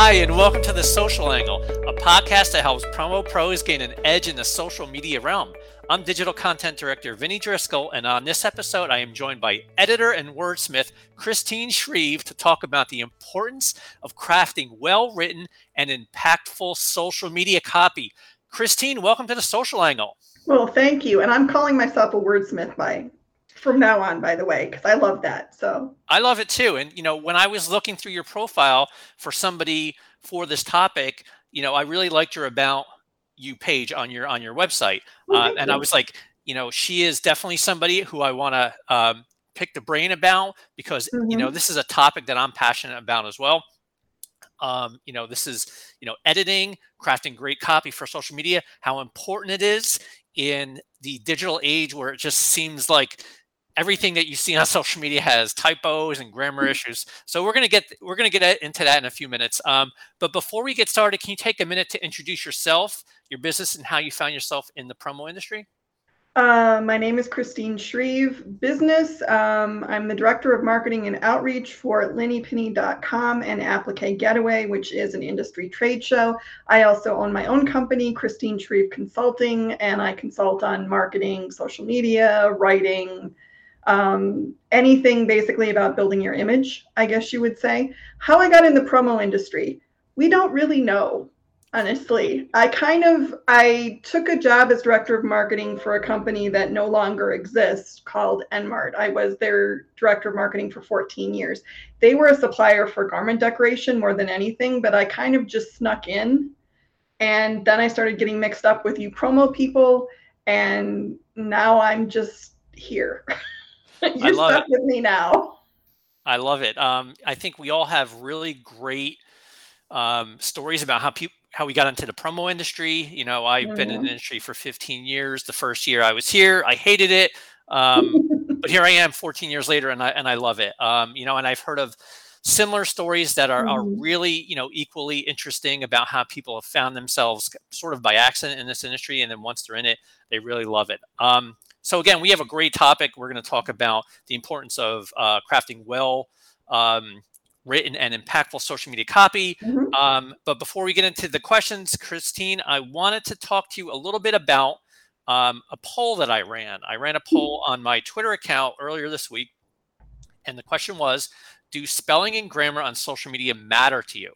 Hi, and welcome to The Social Angle, a podcast that helps promo pros gain an edge in the social media realm. I'm digital content director Vinny Driscoll, and on this episode, I am joined by editor and wordsmith Christine Shreve to talk about the importance of crafting well written and impactful social media copy. Christine, welcome to The Social Angle. Well, thank you. And I'm calling myself a wordsmith by from now on, by the way, because I love that. So I love it too. And you know, when I was looking through your profile for somebody for this topic, you know, I really liked your about you page on your on your website, oh, uh, and you. I was like, you know, she is definitely somebody who I want to um, pick the brain about because mm-hmm. you know this is a topic that I'm passionate about as well. Um, you know, this is you know editing, crafting great copy for social media, how important it is in the digital age where it just seems like everything that you see on social media has typos and grammar mm-hmm. issues. So we're gonna get we're gonna get into that in a few minutes. Um, but before we get started, can you take a minute to introduce yourself, your business, and how you found yourself in the promo industry? Uh, my name is Christine Shreve. Business. Um, I'm the director of marketing and outreach for LennyPenny.com and Applique Getaway, which is an industry trade show. I also own my own company, Christine Shreve Consulting, and I consult on marketing, social media, writing, um, anything basically about building your image, I guess you would say. How I got in the promo industry, we don't really know, honestly. I kind of I took a job as director of marketing for a company that no longer exists called Enmart. I was their director of marketing for 14 years. They were a supplier for garment decoration more than anything, but I kind of just snuck in. And then I started getting mixed up with you promo people, and now I'm just here. You're I love stuck it. with me now. I love it. Um, I think we all have really great um, stories about how people how we got into the promo industry. You know, I've mm-hmm. been in the mm-hmm. industry for 15 years. The first year I was here, I hated it, um, but here I am 14 years later, and I and I love it. Um, you know, and I've heard of similar stories that are, mm-hmm. are really you know equally interesting about how people have found themselves sort of by accident in this industry and then once they're in it they really love it um, so again, we have a great topic. We're going to talk about the importance of uh, crafting well um, written and impactful social media copy. Mm-hmm. Um, but before we get into the questions, Christine, I wanted to talk to you a little bit about um, a poll that I ran. I ran a poll on my Twitter account earlier this week, and the question was, "Do spelling and grammar on social media matter to you?"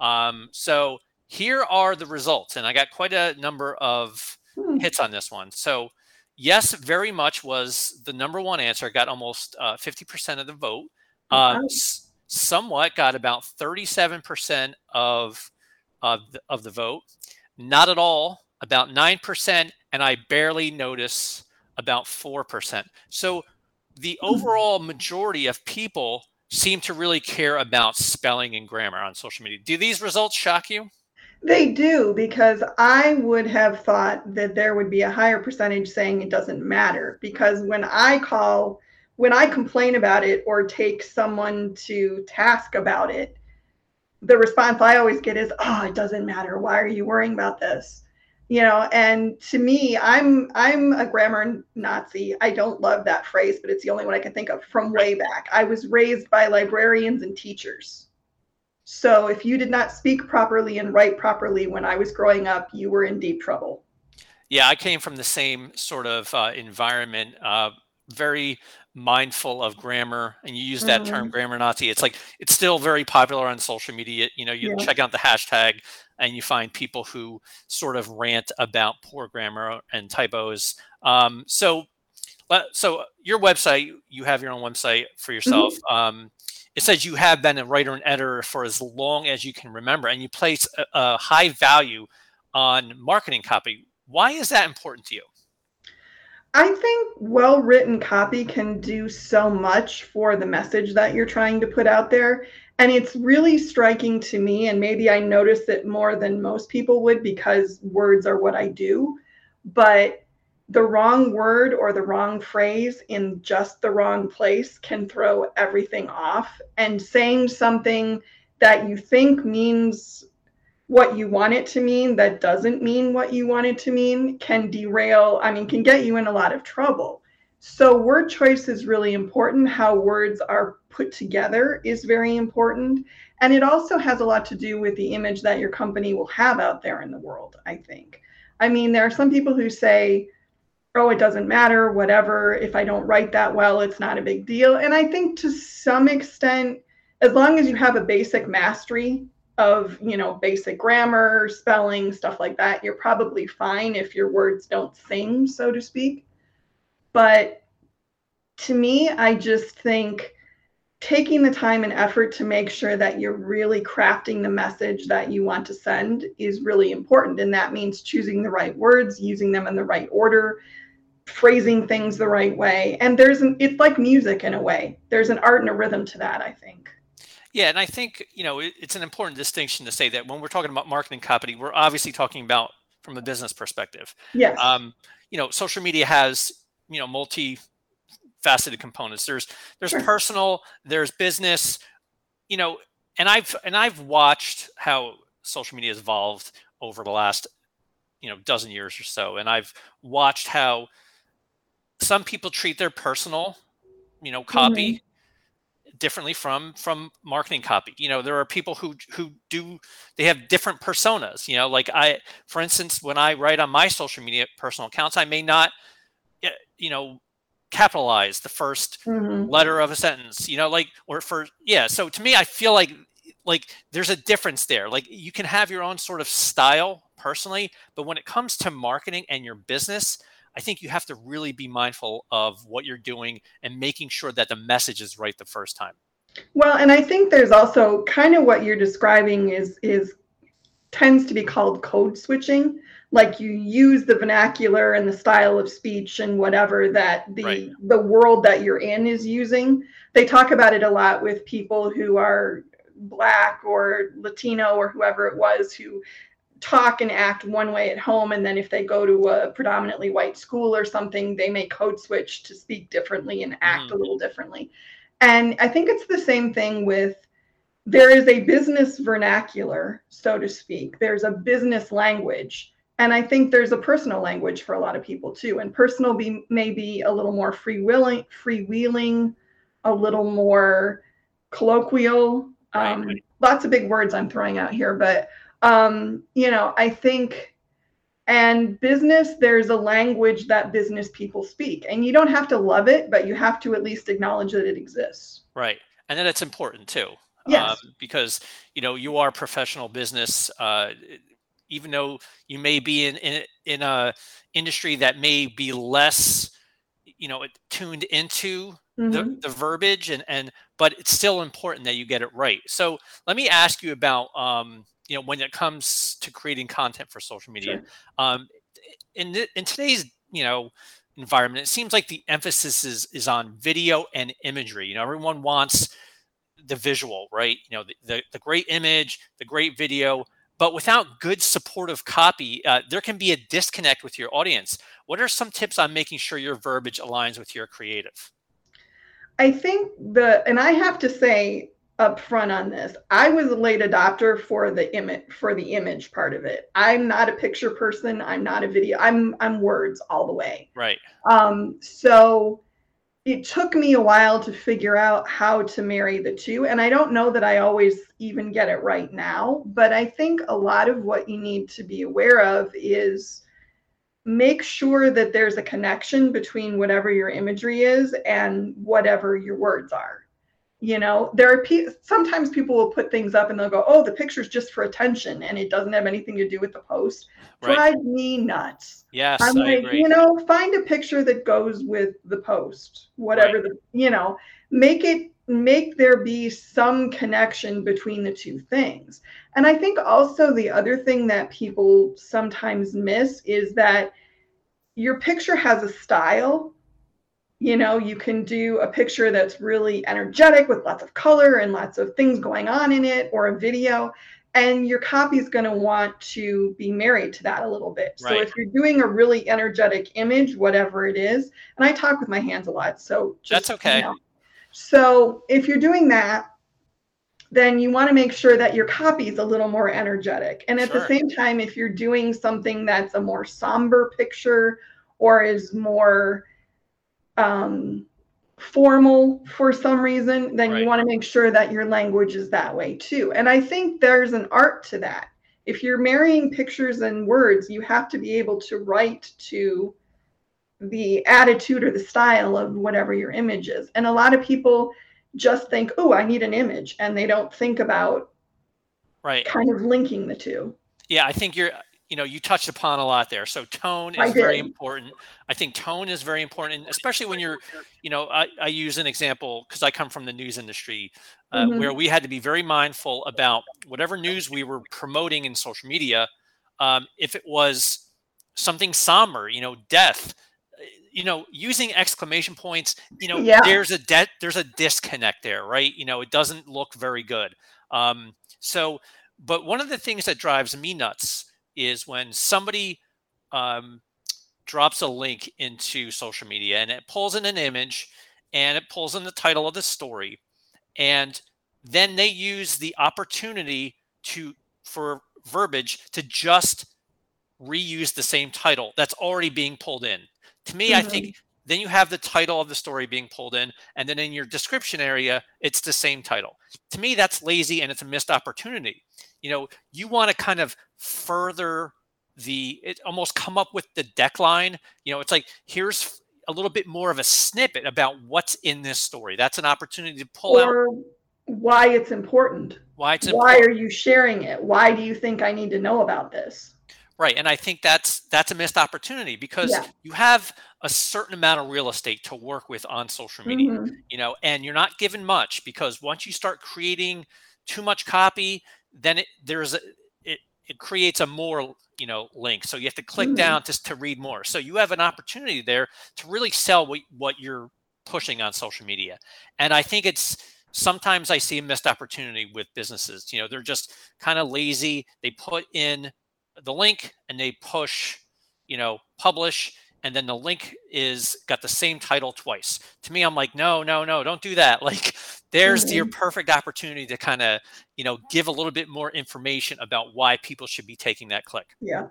Um, so here are the results, and I got quite a number of hmm. hits on this one. So yes, very much was the number one answer. Got almost uh, 50% of the vote. Uh, s- somewhat got about 37% of, of, the, of the vote. Not at all, about 9%. And I barely notice about 4%. So the hmm. overall majority of people seem to really care about spelling and grammar on social media. Do these results shock you? They do because I would have thought that there would be a higher percentage saying it doesn't matter. Because when I call, when I complain about it or take someone to task about it, the response I always get is, "Oh, it doesn't matter. Why are you worrying about this?" You know, and to me, I'm I'm a grammar Nazi. I don't love that phrase, but it's the only one I can think of from way back. I was raised by librarians and teachers so if you did not speak properly and write properly when I was growing up, you were in deep trouble. Yeah, I came from the same sort of uh, environment, uh, very mindful of grammar. And you use that mm-hmm. term, grammar Nazi. It's like it's still very popular on social media. You know, you yeah. check out the hashtag and you find people who sort of rant about poor grammar and typos. Um, so, so your website, you have your own website for yourself. Mm-hmm. Um, it says you have been a writer and editor for as long as you can remember, and you place a, a high value on marketing copy. Why is that important to you? I think well written copy can do so much for the message that you're trying to put out there. And it's really striking to me, and maybe I notice it more than most people would because words are what I do. But the wrong word or the wrong phrase in just the wrong place can throw everything off. And saying something that you think means what you want it to mean that doesn't mean what you want it to mean can derail, I mean, can get you in a lot of trouble. So word choice is really important. How words are put together is very important. And it also has a lot to do with the image that your company will have out there in the world, I think. I mean, there are some people who say, oh, it doesn't matter, whatever. If I don't write that well, it's not a big deal. And I think to some extent, as long as you have a basic mastery of, you know, basic grammar, spelling, stuff like that, you're probably fine if your words don't sing, so to speak. But to me, I just think taking the time and effort to make sure that you're really crafting the message that you want to send is really important. And that means choosing the right words, using them in the right order, phrasing things the right way. And there's an, it's like music in a way. There's an art and a rhythm to that, I think. Yeah, and I think, you know, it, it's an important distinction to say that when we're talking about marketing copy, we're obviously talking about from a business perspective. Yes. Um, you know, social media has, you know, multi faceted components. There's there's sure. personal, there's business, you know, and I've and I've watched how social media has evolved over the last you know dozen years or so, and I've watched how some people treat their personal, you know, copy mm-hmm. differently from from marketing copy. You know, there are people who who do they have different personas. You know, like I, for instance, when I write on my social media personal accounts, I may not, you know, capitalize the 1st mm-hmm. letter of a sentence you know like or for yeah so to me i feel like like there's a difference there like you can have your own sort of style personally but when it comes to marketing and your business i think you have to really be mindful of what you're doing and making sure that the message is right the first time. Well and i think there's also kind of what you're describing is is tends to be called code switching. Like you use the vernacular and the style of speech and whatever that the right. the world that you're in is using. They talk about it a lot with people who are black or latino or whoever it was who talk and act one way at home and then if they go to a predominantly white school or something they may code switch to speak differently and act mm. a little differently and i think it's the same thing with there is a business vernacular so to speak there's a business language and I think there's a personal language for a lot of people too. And personal be may be a little more freewheeling, freewheeling, a little more colloquial. Um, right. Lots of big words I'm throwing out here, but um, you know, I think and business there's a language that business people speak and you don't have to love it but you have to at least acknowledge that it exists right and then it's important too yes. Um, because you know you are professional business uh, even though you may be in in, in a industry that may be less you know tuned into mm-hmm. the, the verbiage and and but it's still important that you get it right so let me ask you about um you know when it comes to creating content for social media sure. um in in today's you know environment it seems like the emphasis is is on video and imagery you know everyone wants the visual right you know the, the, the great image the great video but without good supportive copy, uh, there can be a disconnect with your audience. What are some tips on making sure your verbiage aligns with your creative? I think the, and I have to say up front on this, I was a late adopter for the image for the image part of it. I'm not a picture person. I'm not a video. I'm I'm words all the way. Right. Um. So it took me a while to figure out how to marry the two. And I don't know that I always even get it right now, but I think a lot of what you need to be aware of is make sure that there's a connection between whatever your imagery is and whatever your words are you know there are pe- sometimes people will put things up and they'll go oh the picture's just for attention and it doesn't have anything to do with the post right. drive me nuts yes i'm I like agree. you know find a picture that goes with the post whatever right. the you know make it make there be some connection between the two things and i think also the other thing that people sometimes miss is that your picture has a style you know you can do a picture that's really energetic with lots of color and lots of things going on in it or a video and your copy is going to want to be married to that a little bit right. so if you're doing a really energetic image whatever it is and i talk with my hands a lot so just, that's okay you know, so if you're doing that then you want to make sure that your copy is a little more energetic and at sure. the same time if you're doing something that's a more somber picture or is more um, formal for some reason, then Right. you want to make sure that your language is that way too. And I think there's an art to that. If you're marrying pictures and words, you have to be able to write to the attitude or the style of whatever your image is. And a lot of people just think, oh, I need an image, and they don't think about Right. kind of linking the two. Yeah, I think you're you know, you touched upon a lot there. So tone is very important. I think tone is very important, And especially when you're, you know, I, I use an example because I come from the news industry uh, Mhm. where we had to be very mindful about whatever news we were promoting in social media. Um, if it was something somber, you know, death, you know, using exclamation points, you know, Yeah. there's a debt, there's a disconnect there, right? You know, it doesn't look very good. Um, so, but one of the things that drives me nuts is when somebody um, drops a link into social media and it pulls in an image and it pulls in the title of the story. And then they use the opportunity to for verbiage to just reuse the same title that's already being pulled in. To me i think then you have the title of the story being pulled in and then in your description area it's the same title to me that's lazy and it's a missed opportunity you know you want to kind of further the it almost come up with the deck line you know it's like here's a little bit more of a snippet about what's in this story that's an opportunity to pull out why it's important. why it's Why are you sharing it? Why do you think I need to know about this? right and i think that's that's a missed opportunity because Yeah. you have a certain amount of real estate to work with on social media Mhm. you know and you're not given much because once you start creating too much copy then it there's a it, it creates a more you know link. So you have to click Mhm. down just to read more. So you have an opportunity there to really sell what, what you're pushing on social media. And i think it's sometimes i see a missed opportunity with businesses. You know they're just kind of lazy. They put in the link and they push you know publish and then the link is got the same title twice. To me i'm like no no no don't do that. Like there's your mm-hmm. perfect opportunity to kind of you know give a little bit more information about why people should be taking that click. Yeah,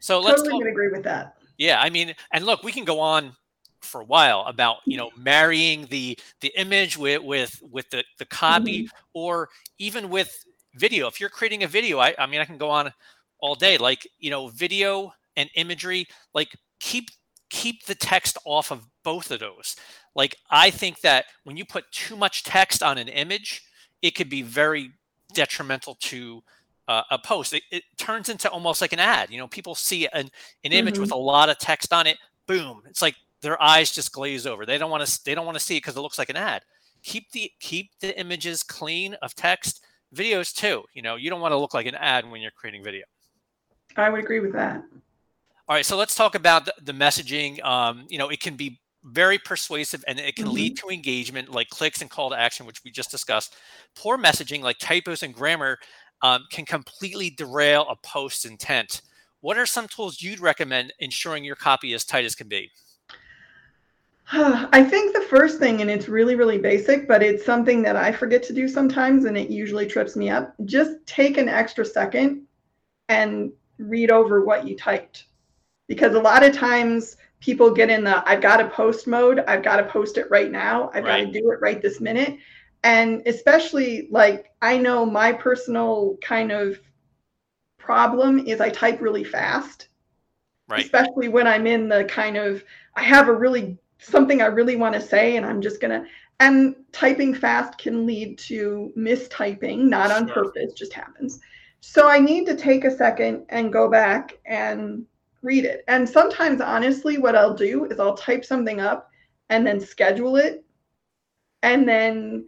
so let's totally talk, agree with that. yeah i mean and look we can go on for a while about you know marrying the the image with with with the the copy mm-hmm. or even with video. If you're creating a video I, I mean i can go on all day. Like you know video and imagery like keep keep the text off of both of those. Like i think that when you put too much text on an image it could be very detrimental to uh, a post. It, it turns into almost like an ad. You know people see an, an image with a lot of text on it boom it's like their eyes just glaze over. They don't want to they don't want to see it because it looks like an ad. Keep the keep the images clean of text. Videos too you know you don't want to look like an ad when you're creating video. I would agree with that. All right, so let's talk about the, messaging. Um, you know, it can be very persuasive and it can lead to engagement like clicks and call to action, which we just discussed. Poor messaging like typos and grammar um, can completely derail a post's intent. What are some tools you'd recommend ensuring your copy is tight as can be? I think the first thing, and it's really, really basic, but it's something that I forget to do sometimes, and it usually trips me up. Just take an extra second and read over what you typed. Because a lot of times people get in the I've got to post mode, I've got to post it right now, I've got to do it right this minute. And especially like I know my personal kind of problem is I type really fast Right. especially when I'm in the kind of I have a really something I really want to say and I'm just gonna and typing fast can lead to mistyping, not on Sure. purpose, just happens. So I need to take a second and go back and read it. And sometimes honestly what I'll do is I'll type something up and then schedule it and then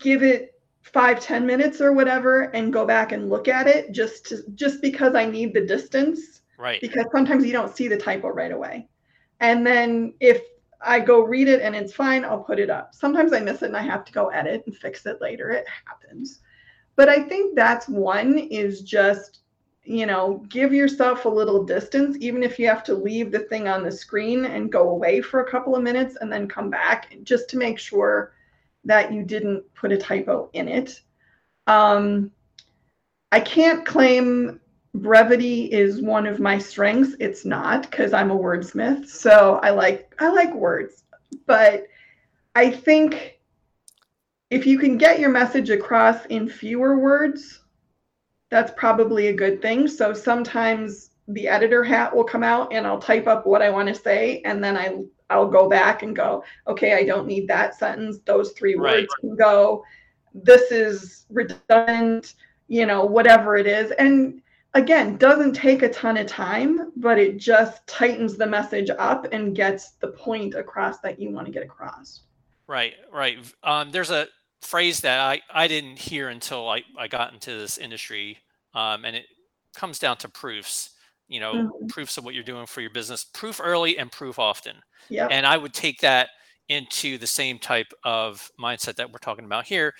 give it five ten minutes or whatever and go back and look at it just to, just because I need the distance Right. because sometimes you don't see the typo right away. And then if I go read it and it's fine, I'll put it up. Sometimes I miss it and I have to go edit and fix it later. It happens. But I think that's one is just, you know, give yourself a little distance, even if you have to leave the thing on the screen and go away for a couple of minutes and then come back just to make sure that you didn't put a typo in it. Um, I can't claim brevity is one of my strengths. It's not because I'm a wordsmith. So I like I like words. but I think if you can get your message across in fewer words, that's probably a good thing. So sometimes the editor hat will come out and I'll type up what I want to say and then I I'll go back and go, okay, I don't need that sentence. Those three right. words can go. This is redundant, you know, whatever it is. And again, doesn't take a ton of time, but it just tightens the message up and gets the point across that you want to get across. Right, right. Um, there's a phrase that I, I didn't hear until I, I got into this industry, um, and it comes down to proofs. You know, mm-hmm. proofs of what you're doing for your business. Proof early and proof often. Yeah. And I would take that into the same type of mindset that we're talking about here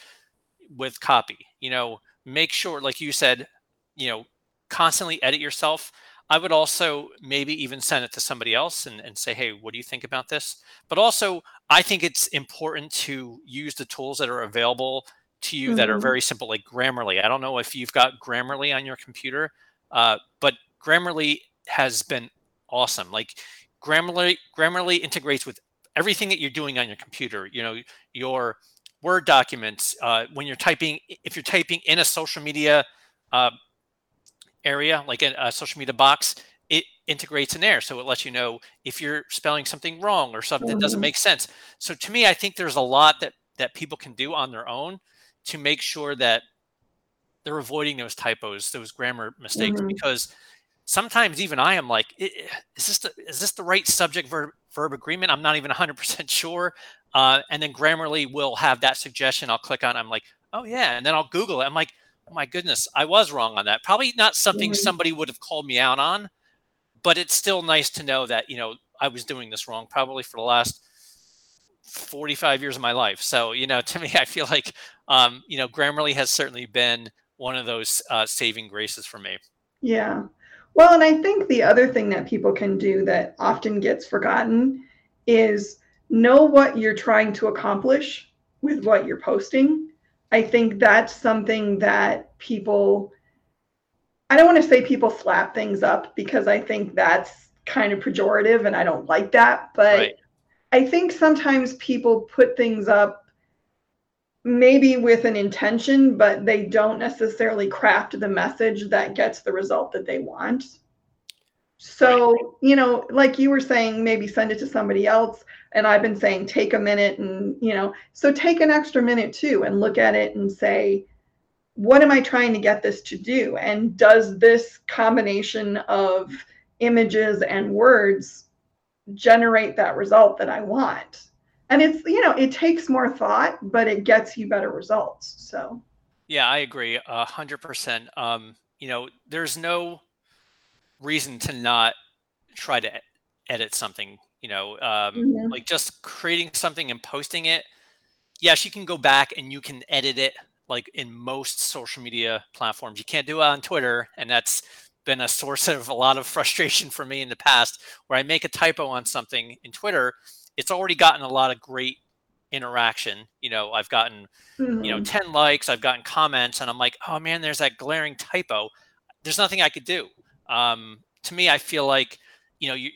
with copy. You know, make sure, like you said, you know, constantly edit yourself. I would also maybe even send it to somebody else and, and say, hey, what do you think about this? But also, I think it's important to use the tools that are available to you mm-hmm. that are mm-hmm. very simple, like Grammarly. I don't know if you've got Grammarly on your computer, uh, but Grammarly has been awesome. Like Grammarly, Grammarly integrates with everything that you're doing on your computer. You know, your Word documents, uh, when you're typing, if you're typing in a social media uh, area, like a, a social media box, it integrates in there. So it lets you know if you're spelling something wrong or something mm-hmm. that doesn't mm-hmm. make sense. So to me, I think there's a lot that that people can do on their own to make sure that they're avoiding those typos, those grammar mistakes, mm-hmm. because sometimes even I am like, is this the, is this the right subject verb, verb agreement? I'm not even 100% sure. Uh, and then Grammarly will have that suggestion. I'll click on. I'm like, oh yeah, and then I'll Google it. I'm like, oh my goodness, I was wrong on that. Probably not something mm-hmm. somebody would have called me out on, but it's still nice to know that you know I was doing this wrong probably for the last 45 years of my life. So you know, to me, I feel like um, you know Grammarly has certainly been one of those uh, saving graces for me. Yeah. Well, and I think the other thing that people can do that often gets forgotten is know what you're trying to accomplish with what you're posting I think that's something that people, I don't want to say people slap things up because I think that's kind of pejorative and I don't like that. But right. I think sometimes people put things up maybe with an intention, but they don't necessarily craft the message that gets the result that they want. So, you know, like you were saying, maybe send it to somebody else and I've been saying take a minute and you know so take an extra minute too and look at it and say what am I trying to get this to do? And does this combination of images and words generate that result that I want? And it's you know it takes more thought but it gets you better results so. Yeah I agree a hundred percent. Um you know there's no reason to not try to edit something you know um, mm-hmm. like just creating something and posting it yes you can go back and you can edit it like in most social media platforms you can't do it on twitter and that's been a source of a lot of frustration for me in the past where i make a typo on something in twitter it's already gotten a lot of great interaction you know i've gotten mm-hmm. you know mm-hmm. 10 likes i've gotten comments and i'm like oh man there's that glaring typo there's nothing i could do um, to me i feel like you know you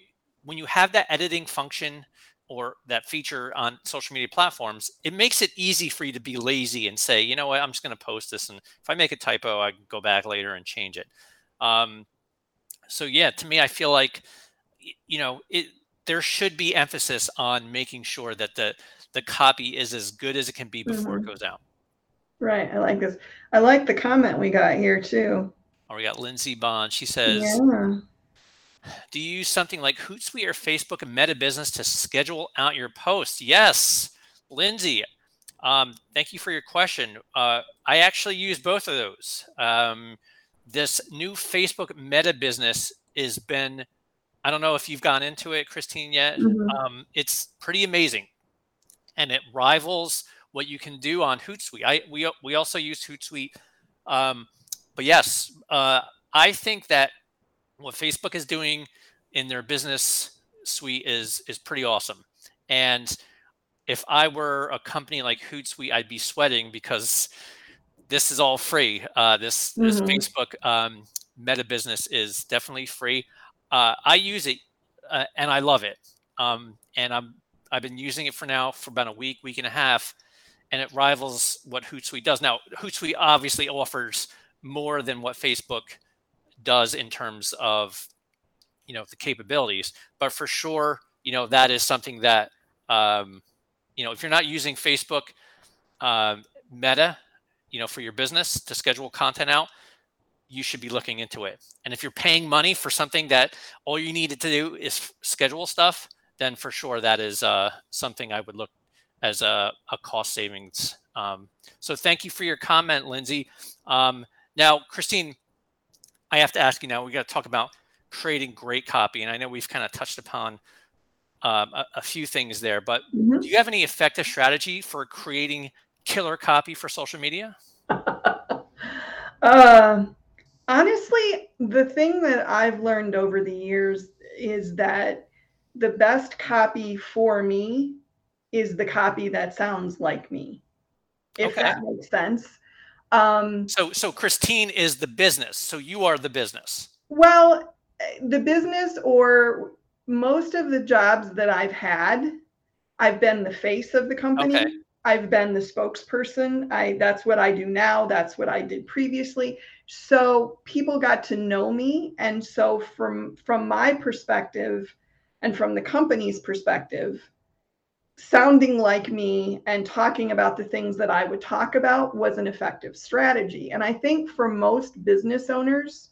when you have that editing function or that feature on social media platforms, it makes it easy for you to be lazy and say, you know what, I'm just going to post this, and if I make a typo, I can go back later and change it. Um, so yeah, to me, I feel like you know it. There should be emphasis on making sure that the the copy is as good as it can be before mm-hmm. it goes out. Right. I like this. I like the comment we got here too. Oh, we got Lindsay Bond. She says, yeah. Do you use something like Hootsuite or Facebook and Meta Business to schedule out your posts? Yes, Lindsay. Um, thank you for your question. Uh, I actually use both of those. Um, this new Facebook Meta Business has been, I don't know if you've gone into it, Christine, yet. Mm-hmm. Um, it's pretty amazing, and it rivals what you can do on Hootsuite. I we we also use Hootsuite, um, but yes, uh, I think that what Facebook is doing in their business suite is is pretty awesome. And if I were a company like Hootsuite, I'd be sweating because this is all free. Uh, this mm-hmm. this Facebook um, Meta Business is definitely free. Uh, I use it uh, and I love it. Um, and I'm I've been using it for now for about a week, week and a half, and it rivals what Hootsuite does. Now, Hootsuite obviously offers more than what Facebook does in terms of you know the capabilities, but for sure, you know that is something that um, you know if you're not using Facebook uh, Meta, you know for your business to schedule content out, you should be looking into it. And if you're paying money for something that all you needed to do is schedule stuff, then for sure that is uh, something I would look as a, a cost savings. Um, so thank you for your comment, Lindsay. Um, now, Christine, I have to ask you now, we got to talk about creating great copy. And I know we've kind of touched upon um, a, a, few things there, but mm-hmm. do you have any effective strategy for creating killer copy for social media? uh, honestly, the thing that I've learned over the years is that the best copy for me is the copy that sounds like me, if okay. that makes sense. Um, so, so Christine is the business. So you are the business. Well, the business or most of the jobs that I've had, I've been the face of the company. Okay. I've been the spokesperson. I that's what I do now. That's what I did previously. So people got to know me and so from from my perspective and from the company's perspective, sounding like me and talking about the things that I would talk about was an effective strategy. And I think for most business owners,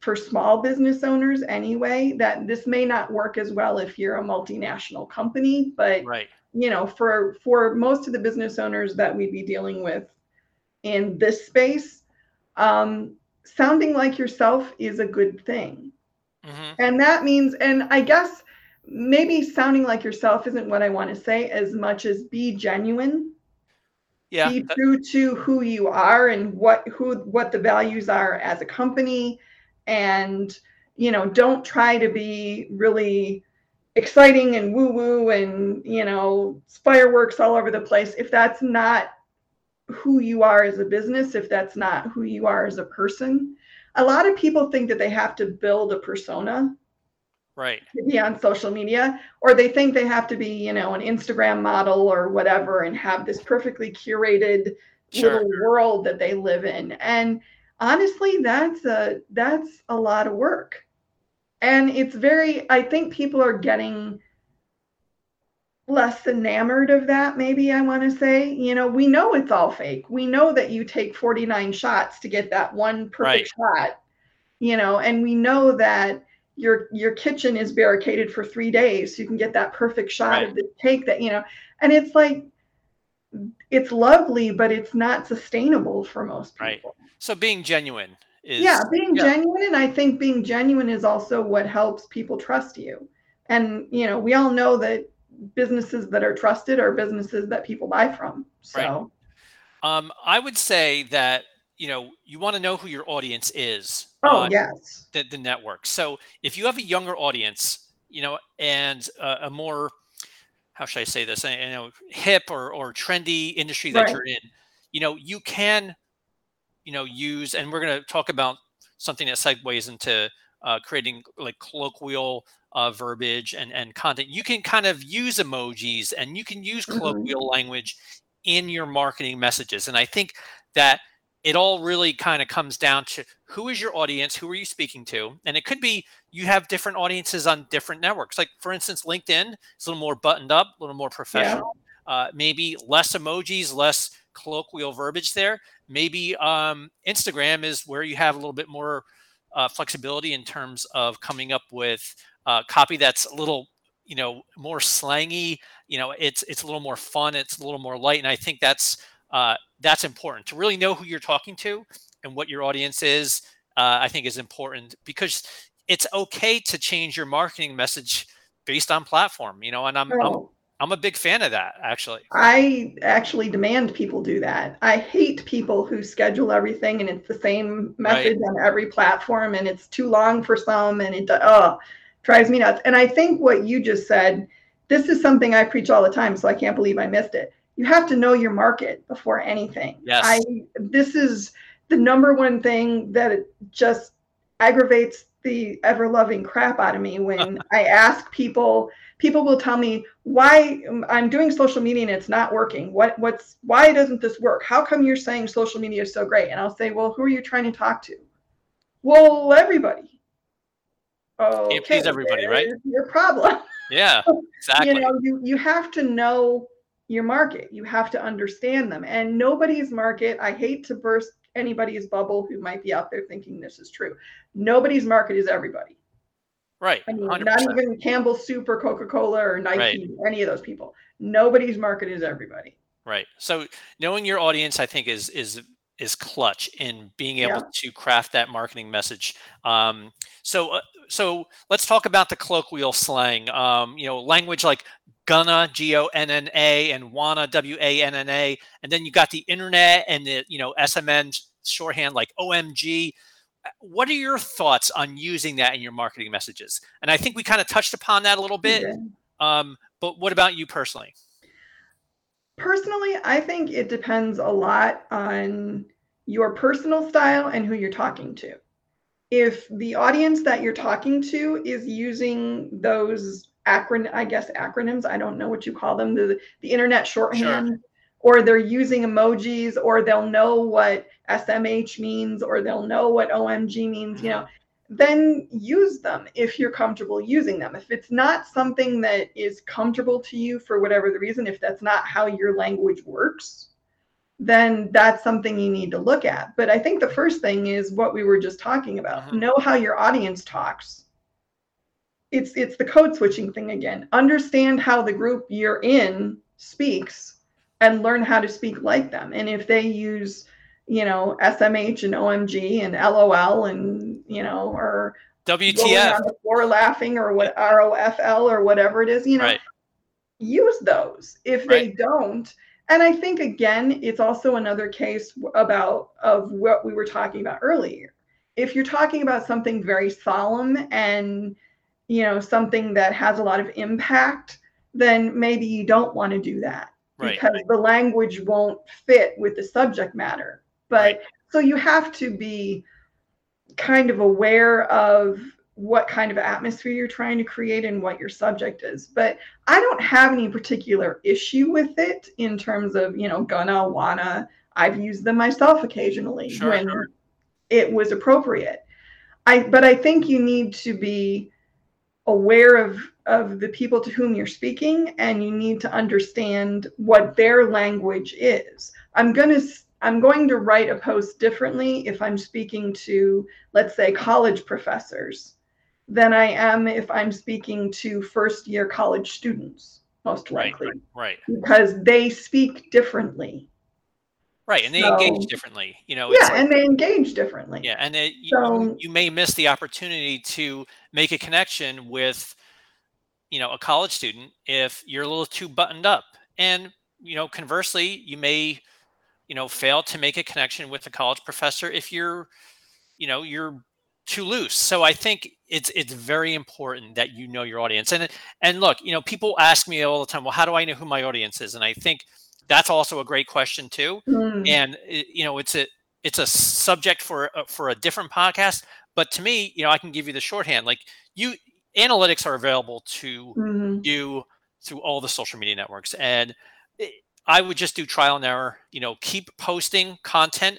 for small business owners anyway, that this may not work as well if you're a multinational company, but right you know, for for most of the business owners that we'd be dealing with in this space, um, sounding like yourself is a good thing. Mm-hmm. And that means, and I guess maybe sounding like yourself isn't what I want to say as much as be genuine. Yeah. Be true to who you are and what who what the values are as a company. And you know, don't try to be really exciting and woo woo and you know fireworks all over the place if that's not who you are as a business if that's not who you are as a person a lot of people think that they have to build a persona right. to be on social media or they think they have to be you know an instagram model or whatever and have this perfectly curated sure. little world that they live in. And honestly that's a that's a lot of work. And it's very i think people are getting less enamored of that maybe i want to say. You know we know it's all fake. We know that you take 49 shots to get that one perfect right. shot you know and we know that your your kitchen is barricaded for three days so you can get that perfect shot right. of the take that you know and it's like it's lovely but it's not sustainable for most people right so being genuine is yeah being yeah. genuine and i think being genuine is also what helps people trust you and you know we all know that businesses that are trusted are businesses that people buy from so right. um, i would say that you know you want to know who your audience is oh yes the, the network so if you have a younger audience you know and uh, a more how should i say this you know hip or, or trendy industry that right. you're in you know you can you know use and we're going to talk about something that segues into uh, creating like colloquial uh, verbiage and, and content you can kind of use emojis and you can use mm-hmm. colloquial mm-hmm. language in your marketing messages and i think that it all really kind of comes down to who is your audience who are you speaking to and it could be you have different audiences on different networks like for instance linkedin is a little more buttoned up a little more professional yeah. uh, maybe less emojis less colloquial verbiage there. Maybe um, Instagram is where you have a little bit more uh, flexibility in terms of coming up with uh, copy that's a little, you know, more slangy. You know, it's it's a little more fun. It's a little more light, and I think that's uh, that's important to really know who you're talking to and what your audience is. Uh, I think is important because it's okay to change your marketing message based on platform. You know, and I'm, I'm I'm a big fan of that, actually. I actually demand people do that. I hate people who schedule everything and it's the same message right. on every platform and it's too long for some and it oh drives me nuts. And I think what you just said, this is something I preach all the time, so I can't believe I missed it. You have to know your market before anything. Yes. I this is the number one thing that it just aggravates the ever loving crap out of me when I ask people. People will tell me why I'm doing social media and it's not working. What what's why doesn't this work? How come you're saying social media is so great? And I'll say, well, who are you trying to talk to? Well, everybody. Oh, okay, please everybody, right? Your problem. Yeah, exactly. you know, you you have to know your market. You have to understand them. And nobody's market, I hate to burst anybody's bubble who might be out there thinking this is true. Nobody's market is everybody. Right. I mean, not even Campbell Soup or Coca Cola or Nike, right. any of those people. Nobody's market is everybody. Right. So knowing your audience, I think, is is is clutch in being able yeah. to craft that marketing message. Um, so uh, so let's talk about the colloquial slang. Um, you know, language like Gonna G O N N A and Wanna W A N N A, and then you got the internet and the you know SMS shorthand like OMG. What are your thoughts on using that in your marketing messages? And I think we kind of touched upon that a little bit. Yeah. Um, but what about you personally? Personally, I think it depends a lot on your personal style and who you're talking to. If the audience that you're talking to is using those acron I guess acronyms, I don't know what you call them, the the internet shorthand, sure. or they're using emojis, or they'll know what SMH means, or they'll know what OMG means, you know, mm-hmm. then use them if you're comfortable using them. If it's not something that is comfortable to you for whatever the reason, if that's not how your language works, then that's something you need to look at. But I think the first thing is what we were just talking about. Mm-hmm. Know how your audience talks. It's it's the code switching thing again. Understand how the group you're in speaks and learn how to speak like them. And if they use, you know, SMH and OMG and LOL and you know, or WTF or laughing or what ROFL or whatever it is, you know, right. use those. If right. they don't, and I think again, it's also another case about of what we were talking about earlier. If you're talking about something very solemn and you know something that has a lot of impact, then maybe you don't want to do that right. because the language won't fit with the subject matter. But right. so you have to be kind of aware of what kind of atmosphere you're trying to create and what your subject is. But I don't have any particular issue with it in terms of, you know, gonna, wanna. I've used them myself occasionally sure, when sure. it was appropriate. I but I think you need to be aware of of the people to whom you're speaking and you need to understand what their language is. I'm going to I'm going to write a post differently if I'm speaking to let's say college professors than I am if I'm speaking to first year college students, most likely. Right, right. Because they speak differently. Right, and they so, engage differently. You know, yeah, like, and they engage differently. Yeah, and it, so, you, you may miss the opportunity to make a connection with, you know, a college student if you're a little too buttoned up, and you know, conversely, you may, you know, fail to make a connection with a college professor if you're, you know, you're too loose. So I think it's it's very important that you know your audience. And and look, you know, people ask me all the time, well, how do I know who my audience is? And I think that's also a great question too. Mm. And you know, it's a it's a subject for uh, for a different podcast. But to me, you know, I can give you the shorthand. Like you, analytics are available to mm-hmm. you through all the social media networks, and it, I would just do trial and error. You know, keep posting content,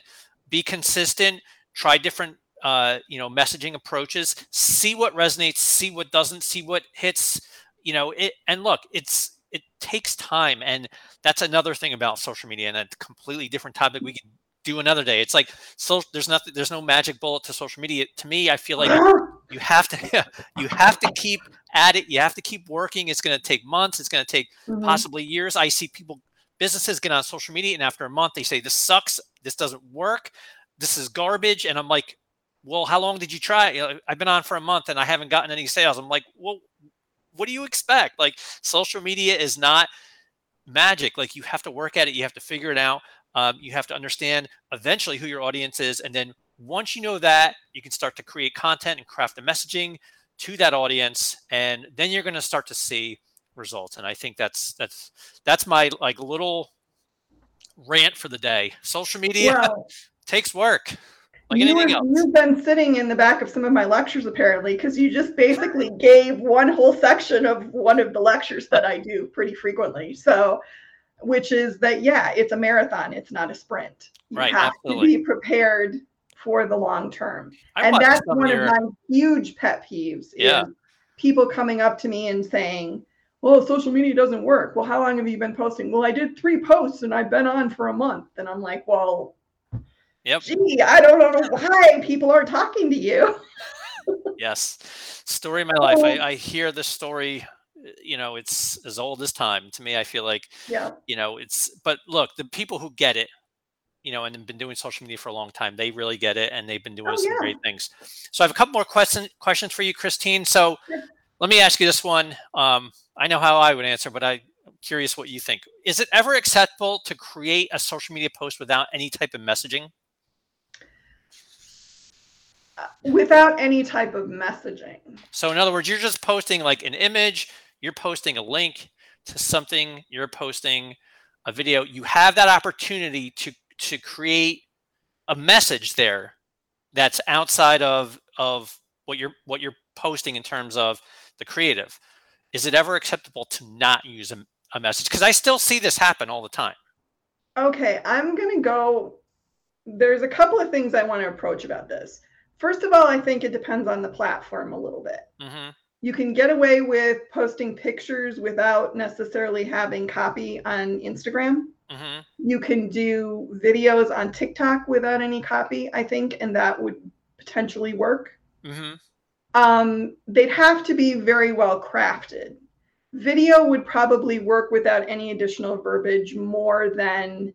be consistent, try different uh, you know messaging approaches see what resonates see what doesn't see what hits you know it and look it's it takes time and that's another thing about social media and a completely different topic we can do another day. It's like so there's nothing there's no magic bullet to social media. To me i feel like you have to you have to keep at it. You have to keep working. It's going to take months. It's going to take mm-hmm. possibly years. I see people businesses get on social media and after a month they say this sucks. This doesn't work. This is garbage. And i'm like well, how long did you try? You know, I've been on for a month and I haven't gotten any sales. I'm like, well, what do you expect? Like social media is not magic. Like you have to work at it. You have to figure it out. Um, you have to understand eventually who your audience is. And then once you know that, you can start to create content and craft the messaging to that audience. And then you're going to start to see results. And I think that's, that's, that's my like little rant for the day. Social media takes work. Like you anything else. you've been sitting in the back of some of my lectures apparently because you just basically gave one whole section of one of the lectures that I do pretty frequently. So, which is that yeah, it's a marathon, it's not a sprint. You Right, have absolutely. to be prepared for the long term. I and that's one your- of my huge pet peeves Yeah. is people coming up to me and saying well social media doesn't work well how long have you been posting well i did three posts and i've been on for a month and i'm like well Yep. gee i don't know why people aren't talking to you Yes. Story of my life. Oh. I, I hear this story, you know, it's as old as time. To me, I feel like, yeah you know, it's, but look, the people who get it, you know, and have been doing social media for a long time, they really get it and they've been doing Oh, some yeah. great things. So I have a couple more question, questions for you, Christine. So let me ask you this one. Um, I know how I would answer, but I'm curious what you think. Is it ever acceptable to create a social media post without any type of messaging? Without any type of messaging So in other words, you're just posting like an image, you're posting a link to something, you're posting a video. You have that opportunity to to create a message there that's outside of of what you're what you're posting in terms of the creative. Is it ever acceptable to not use a, a message? Because I still see this happen all the time. okay i'm going to go there's a couple of things i want to approach about this first of all i think it depends on the platform a little bit hmm you can get away with posting pictures without necessarily having copy on Instagram. hmm You can do videos on TikTok without any copy, I think, and that would potentially work. hmm Um, they'd have to be very well crafted. Video would probably work without any additional verbiage more than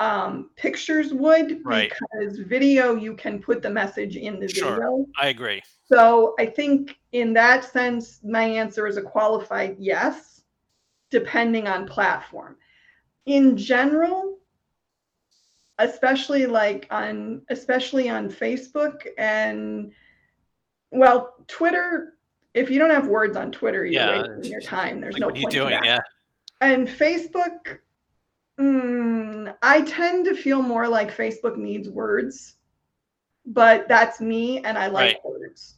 um, pictures would, Right. because video you can put the message in the Sure. video. I agree. So I think in that sense, my answer is a qualified yes, depending on platform. In general, especially like on especially on Facebook and well, Twitter, if you don't have words on Twitter, you're Yeah, wasting your time. There's Like, no what are you point to doing? Yeah. And Facebook, mm, I tend to feel more like Facebook needs words, but that's me and I like words.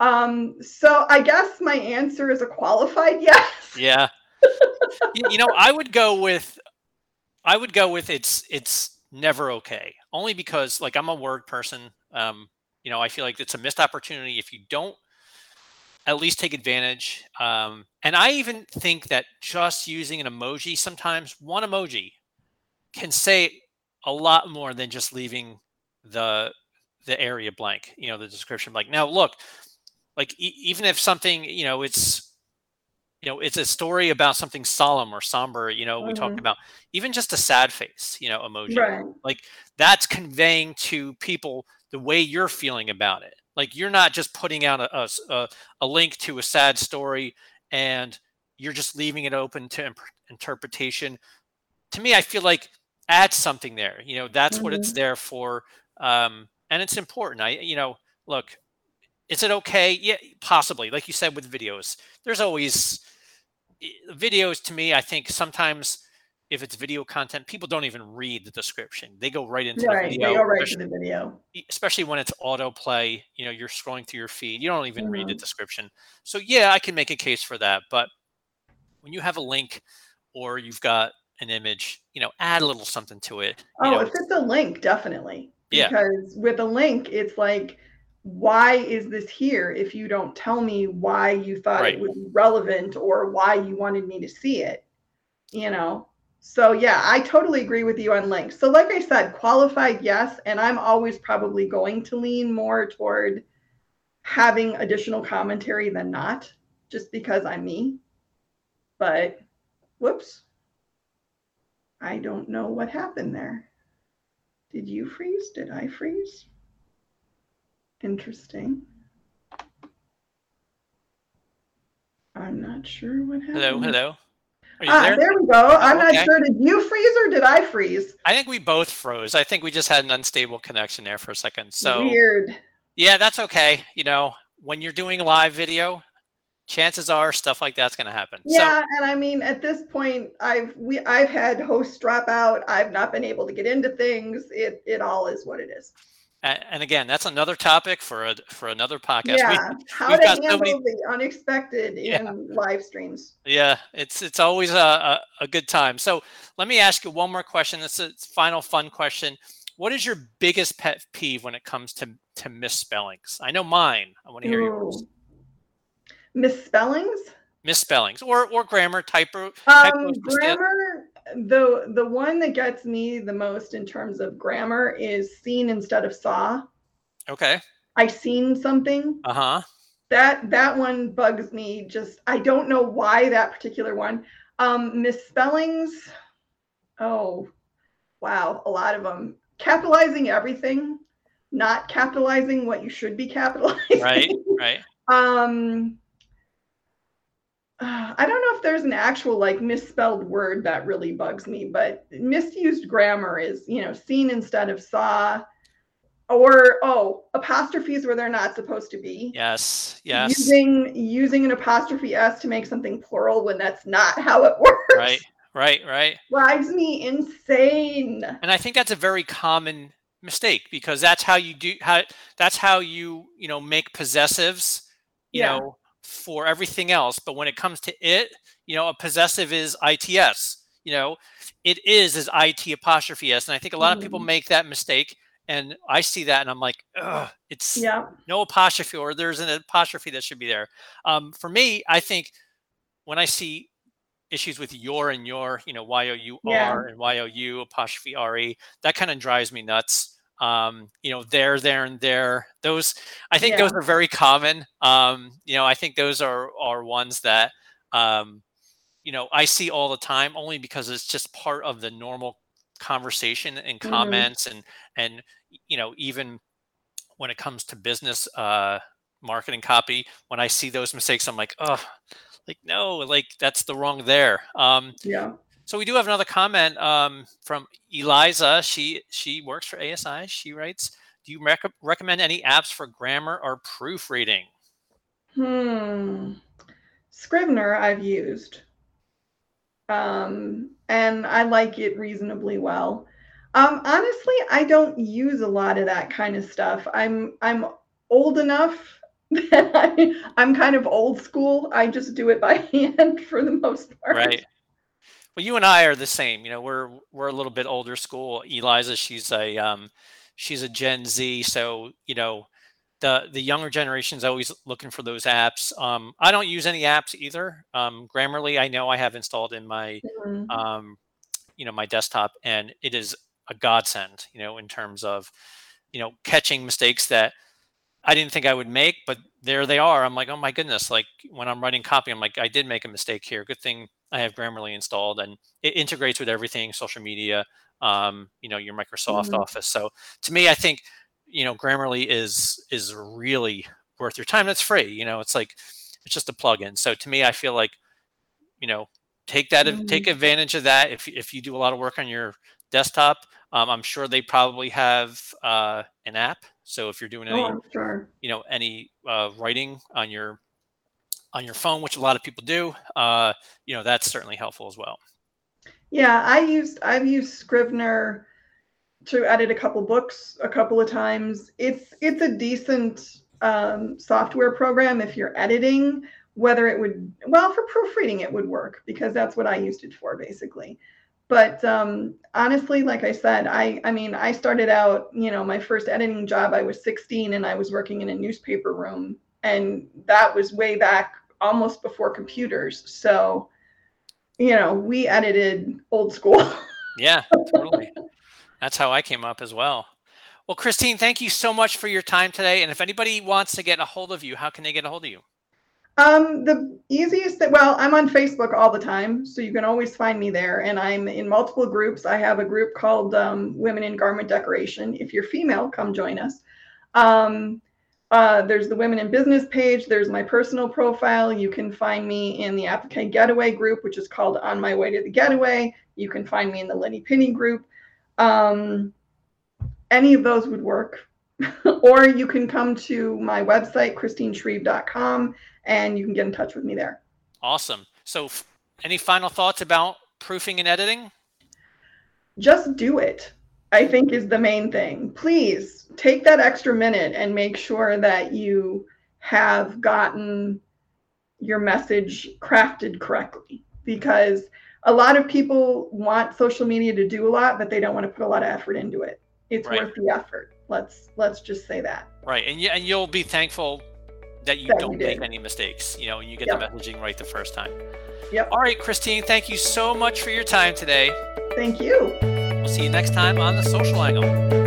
Um, so I guess my answer is a qualified yes. Yeah. you, you know, I would go with I would go with it's it's never okay. Only because like I'm a word person. Um, you know, I feel like it's a missed opportunity if you don't at least take advantage. Um, and I even think that just using an emoji sometimes one emoji can say a lot more than just leaving the the area blank, you know, the description blank. Now, look, like e- even if something, you know, it's you know, it's a story about something solemn or somber, you know, we talked Mhm. about even just a sad face, you know, emoji. Right. Like that's conveying to people the way you're feeling about it. Like you're not just putting out a a link to a sad story and you're just leaving it open to imp- interpretation. To me, I feel like add something there. You know, that's what it's Mhm. there for, um, and it's important. I, you know, look, is it okay? Yeah, possibly. Like you said with videos, there's always videos. To me, I think sometimes if it's video content, people don't even read the description. They go right into Right. the They video, go right to the video. especially when it's autoplay. You know, you're scrolling through your feed. You don't even read the Mhm. description. So yeah, I can make a case for that. But when you have a link or you've got an image, you know, add a little something to it. Oh, know, if it's a link, definitely. Yeah. Because with a link, it's like, why is this here if you don't tell me why you thought Right. it would be relevant or why you wanted me to see it? You know? So, yeah, I totally agree with you on links. So, like I said, qualified, yes. And I'm always probably going to lean more toward having additional commentary than not, just because I'm me. But, whoops. I don't know what happened there. Did you freeze? Did I freeze? Interesting. I'm not sure what happened. hello, hello. Ah, there? there we go. I'm not sure. Did you freeze or did I freeze? I think we both froze. I think we just had an unstable connection there for a second. So Weird. yeah, that's okay. You know, when you're doing live video, chances are stuff like that's going to happen. Yeah, and I mean, at this point, I've we I've had hosts drop out. I've not been able to get into things. It it all is what it is. And again, that's another topic for a for another podcast. Yeah, we, how to handle so many, the unexpected yeah. in live streams. Yeah, it's it's always a, a, a, good time. So let me ask you one more question. This is a final fun question. What is your biggest pet peeve when it comes to to misspellings? I know mine. I want to hear Ooh. yours. Misspellings. Misspellings or or grammar typo. Um, grammar the the one that gets me the most in terms of grammar is seen instead of saw. Okay. I seen something. Uh-huh. That that one bugs me. Just I don't know why that particular one. Um misspellings. Oh, wow, a lot of them. Capitalizing everything, not capitalizing what you should be capitalizing. Right, right. um uh, I don't know if there's an actual like misspelled word that really bugs me, but misused grammar is, you know, seen instead of saw or oh, apostrophes where they're not supposed to be. Yes. Yes. Using using an apostrophe s to make something plural when that's not how it works. Right. Right, right. Drives me insane. And I think that's a very common mistake because that's how you do how that's how you, you know, make possessives, you yeah. know, for everything else. But when it comes to it, you know, a possessive is its. You know, it is is it apostrophe s, and I think a lot mm-hmm. of people mm-hmm. make that mistake. And I see that, and I'm like, Ugh, it's yeah. no apostrophe, or there's an apostrophe that should be there. Um, for me, I think when I see issues with your and your, you know, y o u r yeah. and y o u apostrophe r e, that kind of drives me nuts um, you know, there, there, and there. Those, I think, yeah. those are very common. Um, you know, I think those are are ones that, um, you know, I see all the time, only because it's just part of the normal conversation and mm-hmm. comments, mm-hmm. and and you know, even when it comes to business uh, marketing copy, when I see those mistakes, I'm like, oh, like no, like that's the wrong there. Um, yeah. So we do have another comment um, from Eliza. She she works for ASI. She writes, "Do you rec- recommend any apps for grammar or proofreading?" Hmm. Scrivener I've used, um, and I like it reasonably well. Um, honestly, I don't use a lot of that kind of stuff. I'm I'm old enough that I, I'm kind of old school. I just do it by hand for the most part. Right. Well, you and I are the same. You know, we're we're a little bit older school. Eliza, she's a um, she's a Gen Z, so you know, the the younger generation is always looking for those apps. Um, I don't use any apps either. Um, Grammarly, I know I have installed in my mm-hmm. um, you know my desktop, and it is a godsend. You know, in terms of you know catching mistakes that I didn't think I would make, but there they are. I'm like, oh my goodness! Like when I'm writing copy, I'm like, I did make a mistake here. Good thing I have Grammarly installed, and it integrates with everything, social media, um, you know, your Microsoft mm-hmm. Office. So to me, I think you know Grammarly is is really worth your time. That's free. You know, it's like it's just a plugin. So to me, I feel like you know take that mm-hmm. take advantage of that if if you do a lot of work on your desktop. Um, I'm sure they probably have uh, an app. So if you're doing any, oh, sure. you know, any uh, writing on your on your phone, which a lot of people do, uh, you know, that's certainly helpful as well. Yeah, I used I've used Scrivener to edit a couple books a couple of times. It's it's a decent um, software program if you're editing. Whether it would well for proofreading it would work because that's what I used it for basically. But um, honestly, like I said, I I mean I started out you know my first editing job I was 16 and I was working in a newspaper room and that was way back almost before computers. So, you know, we edited old school. yeah, totally. That's how I came up as well. Well, Christine, thank you so much for your time today. And if anybody wants to get a hold of you, how can they get a hold of you? Um, the easiest that well, I'm on Facebook all the time, so you can always find me there. And I'm in multiple groups. I have a group called um, Women in Garment Decoration. If you're female, come join us. Um, uh, there's the Women in Business page. There's my personal profile. You can find me in the Applique Getaway group, which is called On My Way to the Getaway. You can find me in the Lenny Pinney group. Um, any of those would work. or you can come to my website, christineshreve.com, and you can get in touch with me there. Awesome. So, any final thoughts about proofing and editing? Just do it I think is the main thing. Please take that extra minute and make sure that you have gotten your message crafted correctly because a lot of people want social media to do a lot but they don't want to put a lot of effort into it it's right. worth the effort let's let's just say that right and, you, and you'll be thankful that you that don't make any mistakes you know and you get the messaging right the first time. Yep. All right christine thank you so much for your time today. Thank you. We'll see you next time on the social angle